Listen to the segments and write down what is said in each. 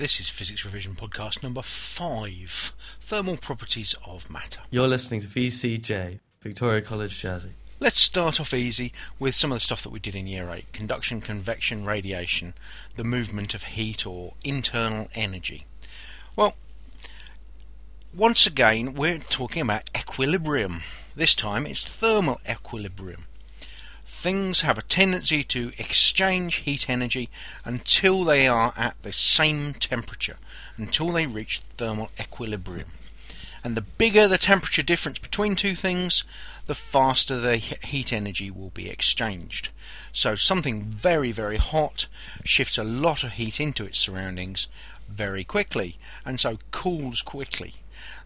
This is Physics Revision podcast number five Thermal Properties of Matter. You're listening to VCJ, Victoria College Jersey. Let's start off easy with some of the stuff that we did in year 8 conduction, convection, radiation, the movement of heat or internal energy. Well, once again, we're talking about equilibrium. This time it's thermal equilibrium things have a tendency to exchange heat energy until they are at the same temperature, until they reach thermal equilibrium. And the bigger the temperature difference between two things, the faster the heat energy will be exchanged. So something very, very hot shifts a lot of heat into its surroundings very quickly, and so cools quickly.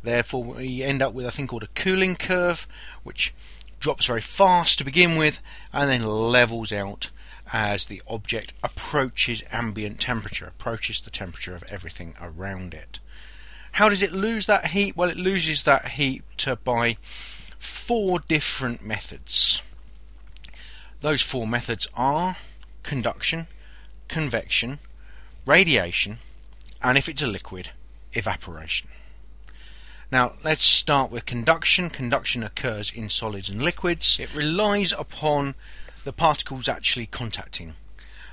Therefore, we end up with a thing called a cooling curve, which drops very fast to begin with and then levels out as the object approaches ambient temperature, approaches the temperature of everything around it. How does it lose that heat? Well, it loses that heat by four different methods. Those four methods are conduction, convection, radiation, and if it's a liquid, evaporation. Now let's start with conduction. Conduction occurs in solids and liquids. It relies upon the particles actually contacting.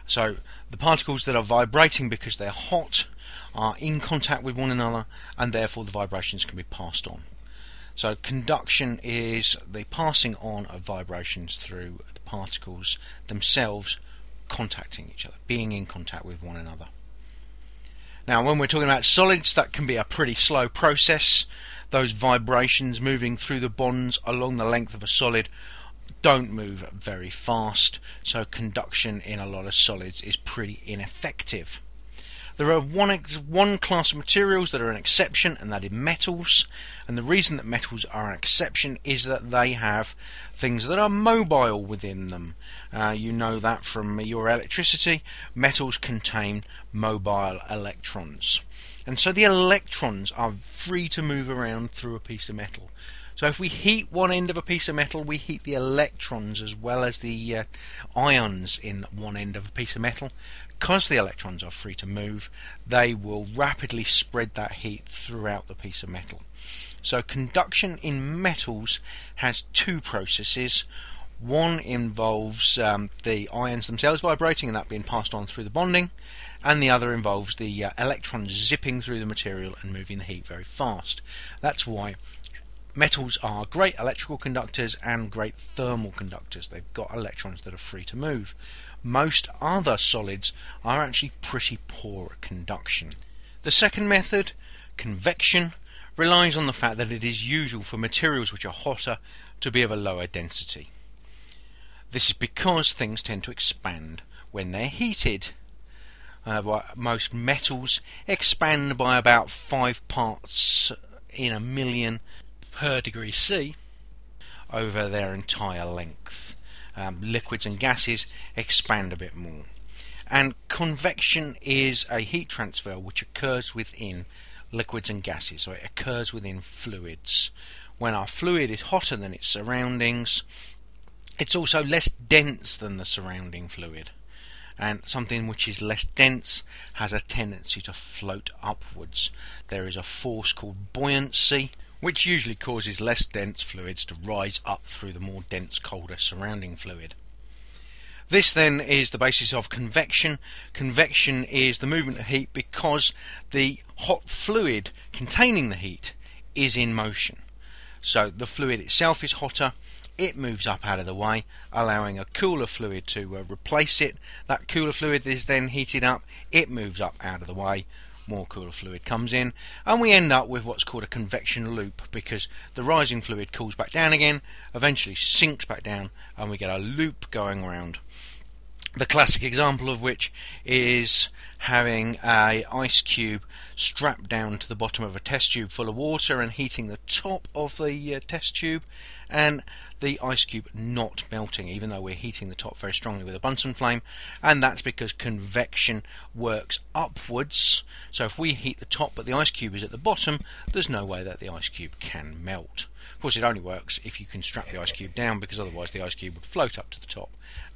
So the particles that are vibrating because they're hot are in contact with one another and therefore the vibrations can be passed on. So conduction is the passing on of vibrations through the particles themselves contacting each other, being in contact with one another. Now, when we're talking about solids, that can be a pretty slow process. Those vibrations moving through the bonds along the length of a solid don't move very fast, so conduction in a lot of solids is pretty ineffective. There are one, one class of materials that are an exception, and that is metals. And the reason that metals are an exception is that they have things that are mobile within them. Uh, you know that from your electricity. Metals contain mobile electrons. And so the electrons are free to move around through a piece of metal. So if we heat one end of a piece of metal, we heat the electrons as well as the uh, ions in one end of a piece of metal. Because the electrons are free to move, they will rapidly spread that heat throughout the piece of metal. So conduction in metals has two processes. One involves um, the ions themselves vibrating and that being passed on through the bonding, and the other involves the uh, electrons zipping through the material and moving the heat very fast. That's why metals are great electrical conductors and great thermal conductors. They've got electrons that are free to move. Most other solids are actually pretty poor at conduction. The second method, convection, relies on the fact that it is usual for materials which are hotter to be of a lower density. This is because things tend to expand when they're heated. Uh, most metals expand by about 5 parts in a million per degree C over their entire length. Um, liquids and gases expand a bit more. And convection is a heat transfer which occurs within liquids and gases, so it occurs within fluids. When our fluid is hotter than its surroundings, it's also less dense than the surrounding fluid. And something which is less dense has a tendency to float upwards. There is a force called buoyancy, which usually causes less dense fluids to rise up through the more dense, colder surrounding fluid. This then is the basis of convection. Convection is the movement of heat because the hot fluid containing the heat is in motion. So the fluid itself is hotter, it moves up out of the way, allowing a cooler fluid to uh, replace it. That cooler fluid is then heated up, it moves up out of the way, more cooler fluid comes in, and we end up with what's called a convection loop because the rising fluid cools back down again, eventually sinks back down, and we get a loop going around. The classic example of which is having a ice cube strapped down to the bottom of a test tube full of water and heating the top of the uh, test tube and the ice cube not melting even though we're heating the top very strongly with a Bunsen flame. And that's because convection works upwards. So if we heat the top but the ice cube is at the bottom there's no way that the ice cube can melt. Of course it only works if you can strap the ice cube down because otherwise the ice cube would float up to the top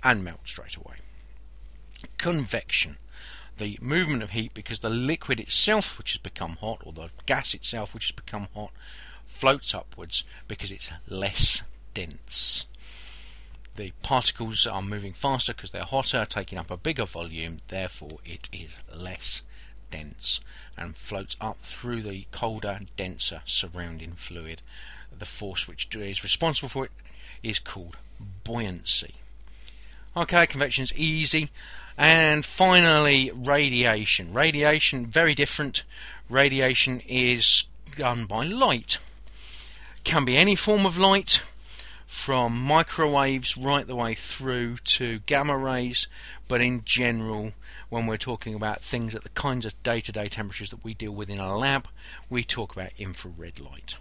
and melt straight away. Convection the movement of heat because the liquid itself, which has become hot, or the gas itself, which has become hot, floats upwards because it's less dense. The particles are moving faster because they're hotter, taking up a bigger volume, therefore it is less dense and floats up through the colder, denser surrounding fluid. The force which is responsible for it is called buoyancy. Okay, convection is easy. And finally, radiation. Radiation, very different. Radiation is done by light. Can be any form of light, from microwaves right the way through to gamma rays, but in general, when we're talking about things at the kinds of day to day temperatures that we deal with in a lab, we talk about infrared light.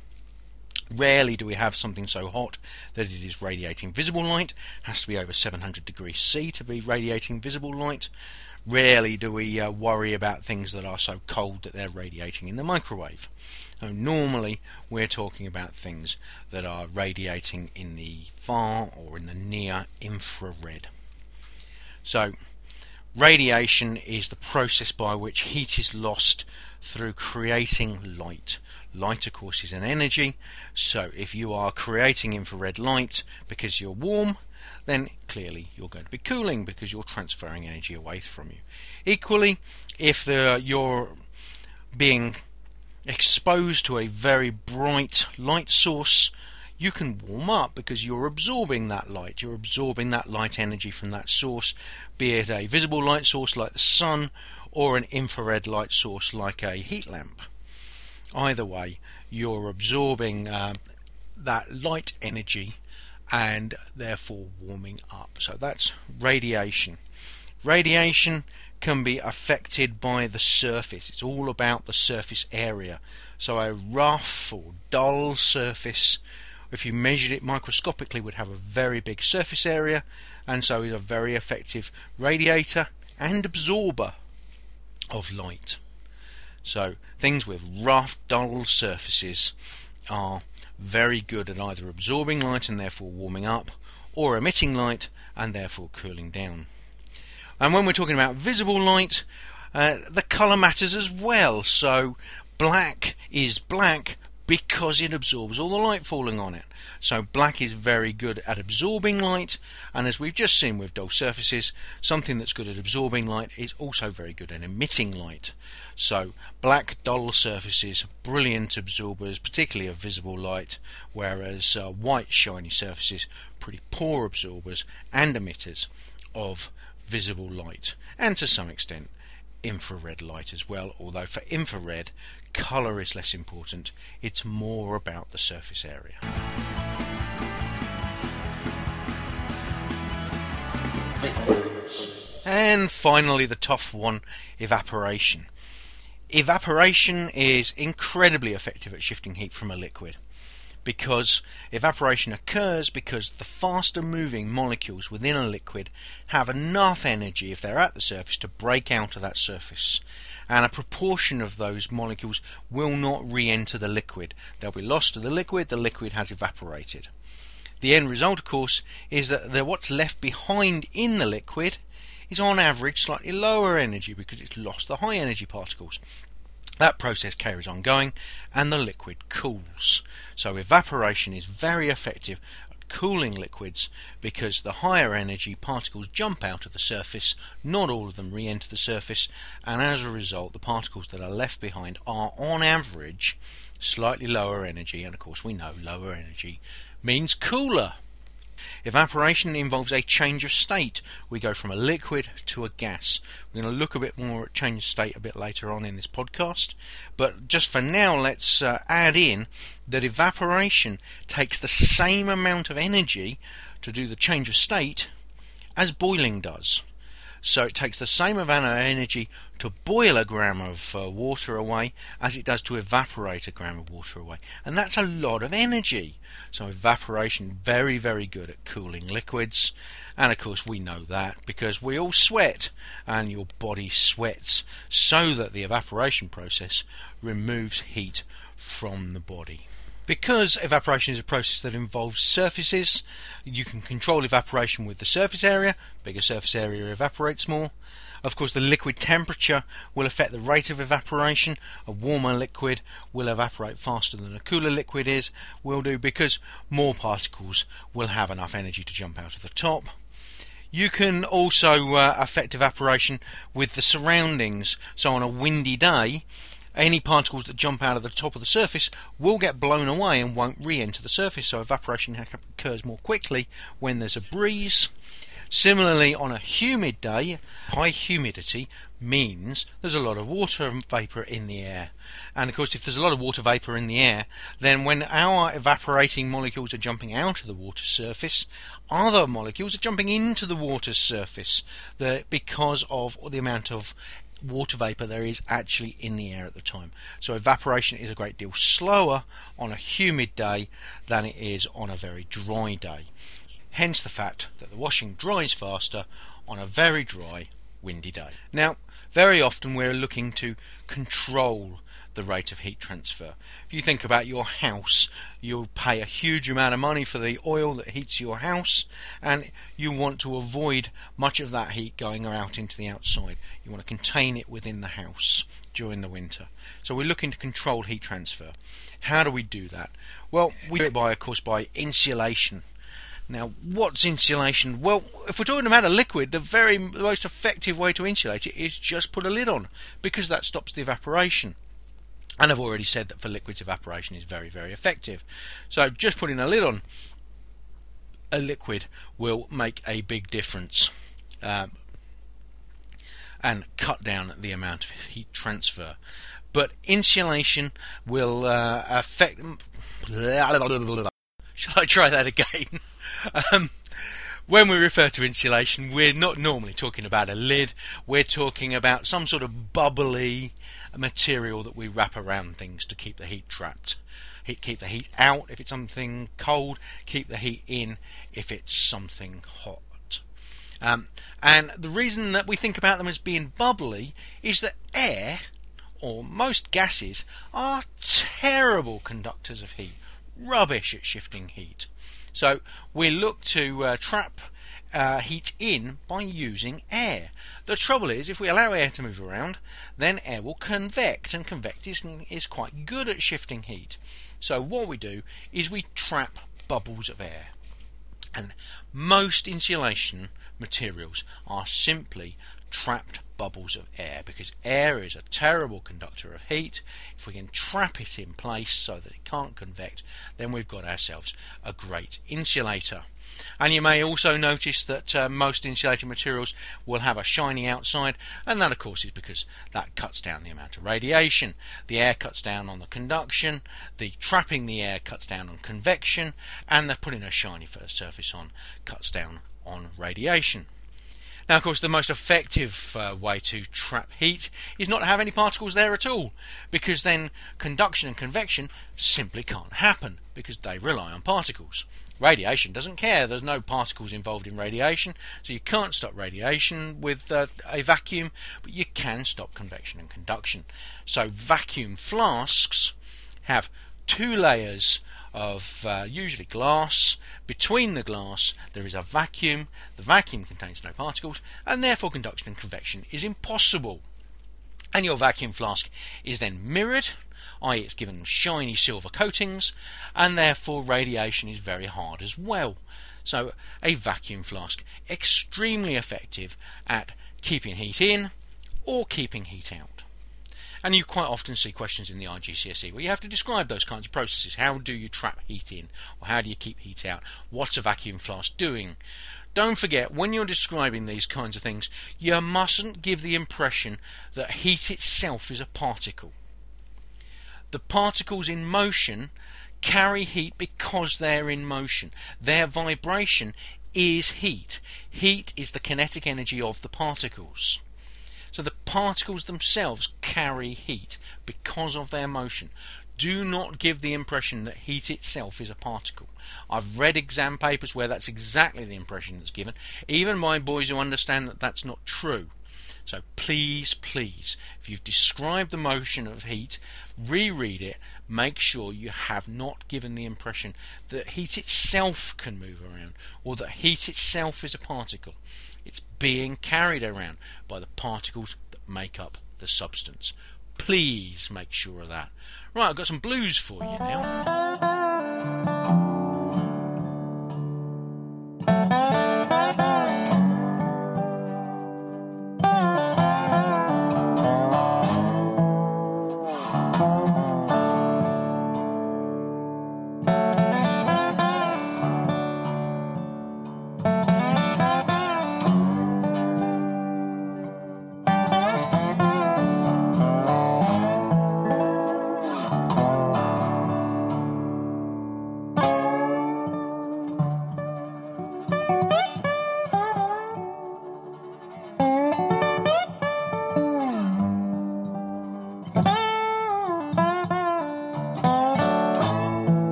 Rarely do we have something so hot that it is radiating visible light. It has to be over 700 degrees C to be radiating visible light. Rarely do we uh, worry about things that are so cold that they're radiating in the microwave. So normally we're talking about things that are radiating in the far or in the near infrared. So radiation is the process by which heat is lost through creating light. Light, of course, is an energy, so if you are creating infrared light because you're warm, then clearly you're going to be cooling because you're transferring energy away from you. Equally, if the, you're being exposed to a very bright light source, you can warm up because you're absorbing that light. You're absorbing that light energy from that source, be it a visible light source like the sun or an infrared light source like a heat lamp. Either way, you're absorbing uh, that light energy and therefore warming up. So that's radiation. Radiation can be affected by the surface. It's all about the surface area. So a rough or dull surface, if you measured it microscopically, would have a very big surface area, and so is a very effective radiator and absorber of light. So things with rough, dull surfaces are very good at either absorbing light and therefore warming up, or emitting light and therefore cooling down. And when we're talking about visible light, uh, the colour matters as well. So black is black because it absorbs all the light falling on it. So black is very good at absorbing light, and as we've just seen with dull surfaces, something that's good at absorbing light is also very good at emitting light. So black dull surfaces, brilliant absorbers, particularly of visible light, whereas uh, white shiny surfaces, pretty poor absorbers and emitters of visible light, and to some extent infrared light as well, although for infrared, colour is less important, it's more about the surface area. And finally, the tough one evaporation. Evaporation is incredibly effective at shifting heat from a liquid because evaporation occurs because the faster moving molecules within a liquid have enough energy if they're at the surface to break out of that surface. And a proportion of those molecules will not re-enter the liquid. They'll be lost to the liquid. The liquid has evaporated. The end result of course is that the, what's left behind in the liquid is on average slightly lower energy because it's lost the high energy particles that process carries on going and the liquid cools. So evaporation is very effective at cooling liquids because the higher energy particles jump out of the surface, not all of them re enter the surface, and as a result, the particles that are left behind are on average slightly lower energy, and of course, we know lower energy means cooler. Evaporation involves a change of state. We go from a liquid to a gas. We're going to look a bit more at change of state a bit later on in this podcast, but just for now, let's uh, add in that evaporation takes the same amount of energy to do the change of state as boiling does. So it takes the same amount of energy to boil a gram of uh, water away as it does to evaporate a gram of water away. And that's a lot of energy. So evaporation very very good at cooling liquids. And of course we know that because we all sweat and your body sweats so that the evaporation process removes heat from the body. Because evaporation is a process that involves surfaces, you can control evaporation with the surface area. Bigger surface area evaporates more. Of course, the liquid temperature will affect the rate of evaporation. A warmer liquid will evaporate faster than a cooler liquid is will do because more particles will have enough energy to jump out of the top. You can also uh, affect evaporation with the surroundings. So on a windy day, any particles that jump out of the top of the surface will get blown away and won't re-enter the surface. So evaporation occurs more quickly when there's a breeze. Similarly, on a humid day, high humidity means there's a lot of water vapor in the air. And of course, if there's a lot of water vapor in the air, then when our evaporating molecules are jumping out of the water surface, other molecules are jumping into the water's surface the, because of the amount of water vapor there is actually in the air at the time. So evaporation is a great deal slower on a humid day than it is on a very dry day hence the fact that the washing dries faster on a very dry, windy day. Now, very often we're looking to control the rate of heat transfer. If you think about your house, you'll pay a huge amount of money for the oil that heats your house, and you want to avoid much of that heat going out into the outside. You want to contain it within the house during the winter. So we're looking to control heat transfer. How do we do that? Well, we do it by, of course, by insulation. Now, what's insulation? Well, if we're talking about a liquid, the very the most effective way to insulate it is just put a lid on because that stops the evaporation. And I've already said that for liquids, evaporation is very, very effective. So just putting a lid on a liquid will make a big difference um, and cut down the amount of heat transfer. But insulation will uh, affect. Shall I try that again? um, when we refer to insulation, we're not normally talking about a lid. We're talking about some sort of bubbly material that we wrap around things to keep the heat trapped. Heat, keep the heat out if it's something cold. Keep the heat in if it's something hot. Um, and the reason that we think about them as being bubbly is that air, or most gases, are terrible conductors of heat. Rubbish at shifting heat. So we look to uh, trap uh, heat in by using air. The trouble is, if we allow air to move around, then air will convect, and convect is, is quite good at shifting heat. So what we do is we trap bubbles of air. And most insulation materials are simply trapped bubbles of air because air is a terrible conductor of heat. If we can trap it in place so that it can't convect, then we've got ourselves a great insulator. And you may also notice that uh, most insulating materials will have a shiny outside, and that, of course, is because that cuts down the amount of radiation. The air cuts down on the conduction, the trapping the air cuts down on convection, and the putting a shiny first surface on cuts down on radiation. Now, of course, the most effective uh, way to trap heat is not to have any particles there at all, because then conduction and convection simply can't happen, because they rely on particles. Radiation doesn't care, there's no particles involved in radiation, so you can't stop radiation with uh, a vacuum, but you can stop convection and conduction. So, vacuum flasks have two layers of uh, usually glass. Between the glass, there is a vacuum. The vacuum contains no particles, and therefore conduction and convection is impossible. And your vacuum flask is then mirrored, i.e., it's given shiny silver coatings, and therefore radiation is very hard as well. So, a vacuum flask extremely effective at keeping heat in or keeping heat out. And you quite often see questions in the IGCSE where you have to describe those kinds of processes. How do you trap heat in? Or how do you keep heat out? What's a vacuum flask doing? Don't forget, when you're describing these kinds of things, you mustn't give the impression that heat itself is a particle. The particles in motion carry heat because they're in motion. Their vibration is heat. Heat is the kinetic energy of the particles. So the particles themselves carry heat because of their motion. Do not give the impression that heat itself is a particle. I've read exam papers where that's exactly the impression that's given, even by boys who understand that that's not true. So please, please, if you've described the motion of heat, reread it. Make sure you have not given the impression that heat itself can move around or that heat itself is a particle. It's being carried around by the particles that make up the substance. Please make sure of that. Right, I've got some blues for you now.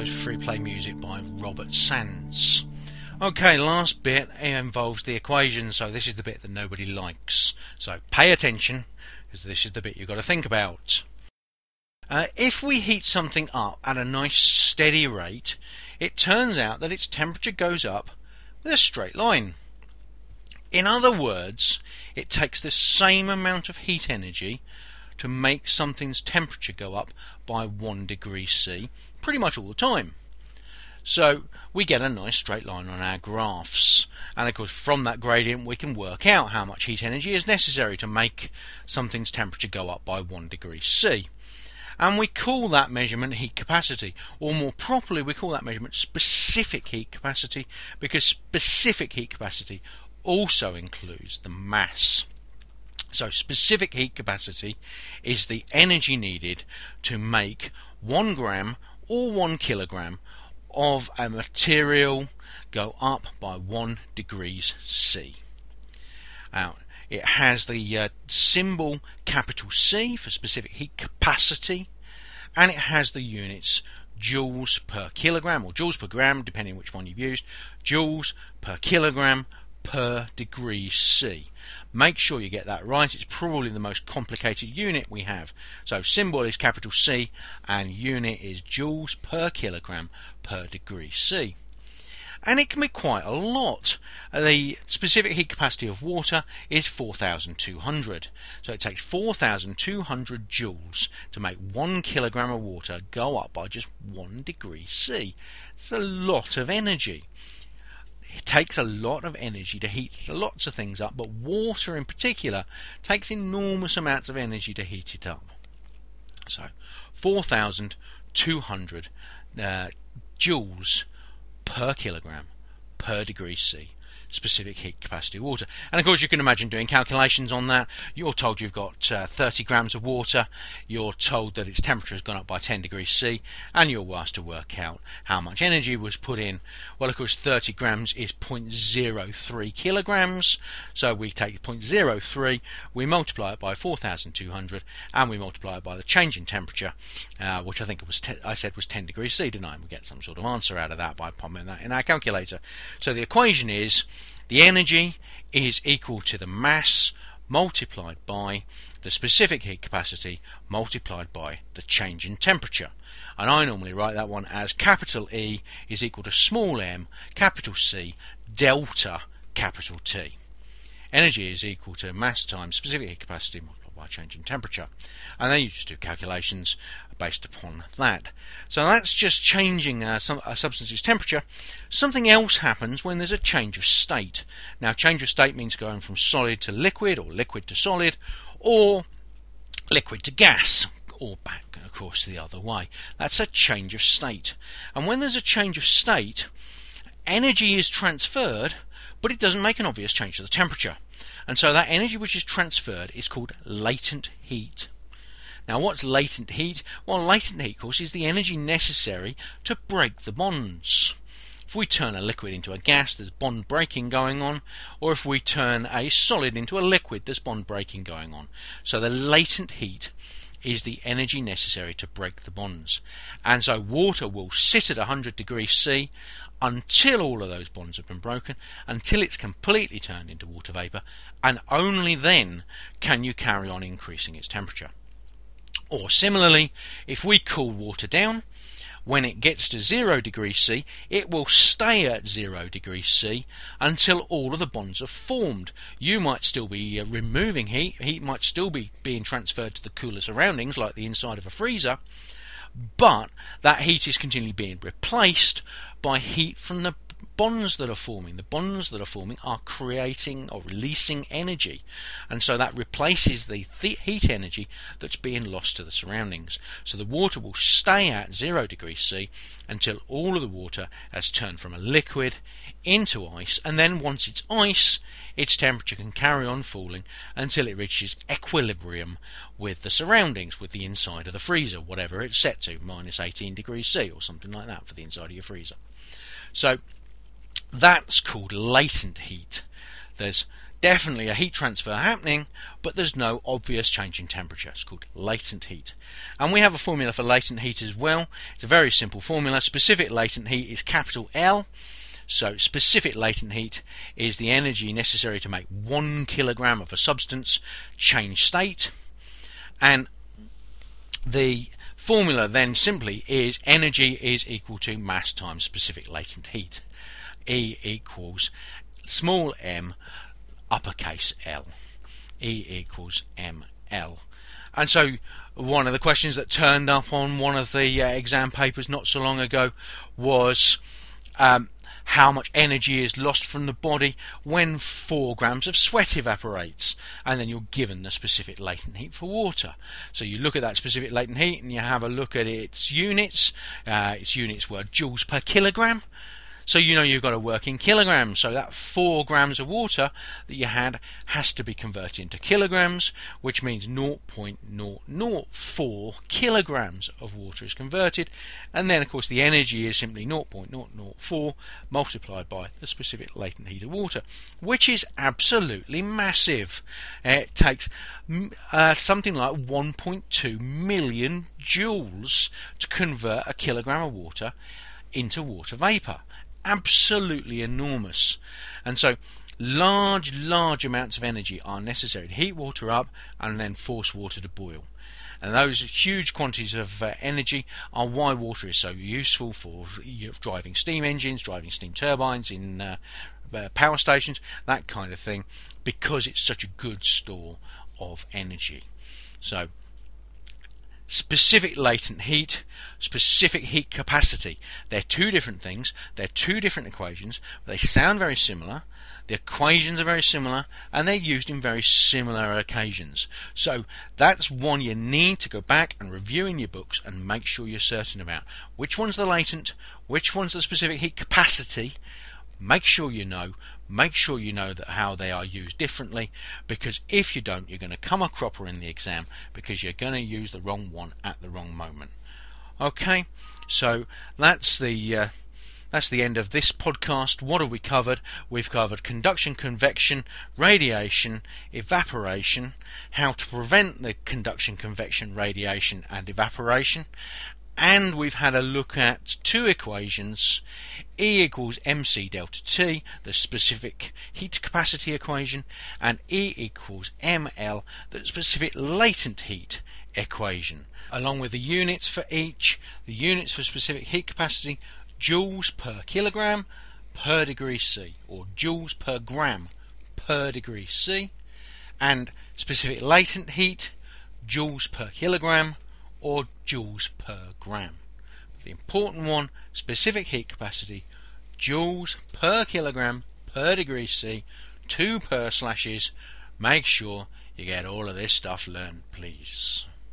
Composed free play music by Robert Sands. Okay, last bit involves the equation, so this is the bit that nobody likes. So pay attention, because this is the bit you've got to think about. Uh, if we heat something up at a nice steady rate, it turns out that its temperature goes up with a straight line. In other words, it takes the same amount of heat energy to make something's temperature go up by 1 degree C pretty much all the time. So we get a nice straight line on our graphs. And of course, from that gradient, we can work out how much heat energy is necessary to make something's temperature go up by 1 degree C. And we call that measurement heat capacity, or more properly, we call that measurement specific heat capacity because specific heat capacity also includes the mass. So specific heat capacity is the energy needed to make 1 gram or 1 kilogram of a material go up by 1 degrees C. Now, it has the uh, symbol capital C for specific heat capacity and it has the units joules per kilogram or joules per gram depending which one you've used joules per kilogram per degree C. Make sure you get that right. It's probably the most complicated unit we have. So symbol is capital C and unit is joules per kilogram per degree C. And it can be quite a lot. The specific heat capacity of water is 4,200. So it takes 4,200 joules to make one kilogram of water go up by just one degree C. It's a lot of energy. It takes a lot of energy to heat lots of things up, but water in particular takes enormous amounts of energy to heat it up. So 4,200 uh, joules per kilogram per degree C specific heat capacity of water. And of course, you can imagine doing calculations on that. You're told you've got uh, 30 grams of water, you're told that its temperature has gone up by 10 degrees C, and you're asked to work out how much energy was put in. Well, of course, 30 grams is 0.03 kilograms, so we take 0.03, we multiply it by 4,200, and we multiply it by the change in temperature, uh, which I think was te- I said was 10 degrees C, didn't I? And we get some sort of answer out of that by pumping that in our calculator. So the equation is the energy is equal to the mass multiplied by the specific heat capacity multiplied by the change in temperature. And I normally write that one as capital E is equal to small m capital C delta capital T. Energy is equal to mass times specific heat capacity by change in temperature. And then you just do calculations based upon that. So that's just changing uh, a, a substance's temperature. Something else happens when there's a change of state. Now, change of state means going from solid to liquid, or liquid to solid, or liquid to gas, or back, of course, the other way. That's a change of state. And when there's a change of state, energy is transferred, but it doesn't make an obvious change to the temperature. And so that energy which is transferred is called latent heat. Now, what's latent heat? Well, latent heat, of course, is the energy necessary to break the bonds. If we turn a liquid into a gas, there's bond breaking going on, or if we turn a solid into a liquid, there's bond breaking going on. So the latent heat is the energy necessary to break the bonds. And so water will sit at 100 degrees C until all of those bonds have been broken, until it's completely turned into water vapor, and only then can you carry on increasing its temperature. Or similarly, if we cool water down, when it gets to 0 degrees C, it will stay at 0 degrees C until all of the bonds are formed. You might still be uh, removing heat, heat might still be being transferred to the cooler surroundings, like the inside of a freezer, but that heat is continually being replaced by heat from the bonds that are forming. The bonds that are forming are creating or releasing energy, and so that replaces the th- heat energy that's being lost to the surroundings. So the water will stay at zero degrees C until all of the water has turned from a liquid into ice, and then once it's ice, its temperature can carry on falling until it reaches equilibrium with the surroundings, with the inside of the freezer, whatever it's set to, minus 18 degrees C or something like that for the inside of your freezer. So that's called latent heat. There's definitely a heat transfer happening, but there's no obvious change in temperature. It's called latent heat. And we have a formula for latent heat as well. It's a very simple formula. Specific latent heat is capital L. So, specific latent heat is the energy necessary to make one kilogram of a substance change state. And the formula then simply is energy is equal to mass times specific latent heat. E equals small m uppercase L. E equals ml. And so one of the questions that turned up on one of the uh, exam papers not so long ago was um, how much energy is lost from the body when 4 grams of sweat evaporates. And then you're given the specific latent heat for water. So you look at that specific latent heat and you have a look at its units. Uh, its units were joules per kilogram. So you know you've got to work in kilograms. So that 4 grams of water that you had has to be converted into kilograms, which means 0.004 kilograms of water is converted. And then, of course, the energy is simply 0.004 multiplied by the specific latent heat of water, which is absolutely massive. It takes uh, something like 1.2 million joules to convert a kilogram of water into water vapor absolutely enormous. And so large, large amounts of energy are necessary to heat water up and then force water to boil. And those huge quantities of uh, energy are why water is so useful for driving steam engines, driving steam turbines in uh, uh, power stations, that kind of thing, because it's such a good store of energy. So specific latent heat, specific heat capacity. They're two different things, they're two different equations, they sound very similar, the equations are very similar, and they're used in very similar occasions. So that's one you need to go back and review in your books and make sure you're certain about. Which one's the latent, which one's the specific heat capacity, make sure you know make sure you know that how they are used differently because if you don't you're going to come a cropper in the exam because you're going to use the wrong one at the wrong moment okay so that's the uh, that's the end of this podcast. What have we covered? We've covered conduction, convection, radiation, evaporation, how to prevent the conduction, convection, radiation, and evaporation, and we've had a look at two equations E equals mc delta T, the specific heat capacity equation, and E equals ml, the specific latent heat equation, along with the units for each, the units for specific heat capacity, joules per kilogram per degree C, or joules per gram per degree C, and specific latent heat, joules per kilogram or joules per gram. The important one, specific heat capacity, joules per kilogram per degree C, two per slashes. Make sure you get all of this stuff learned, please.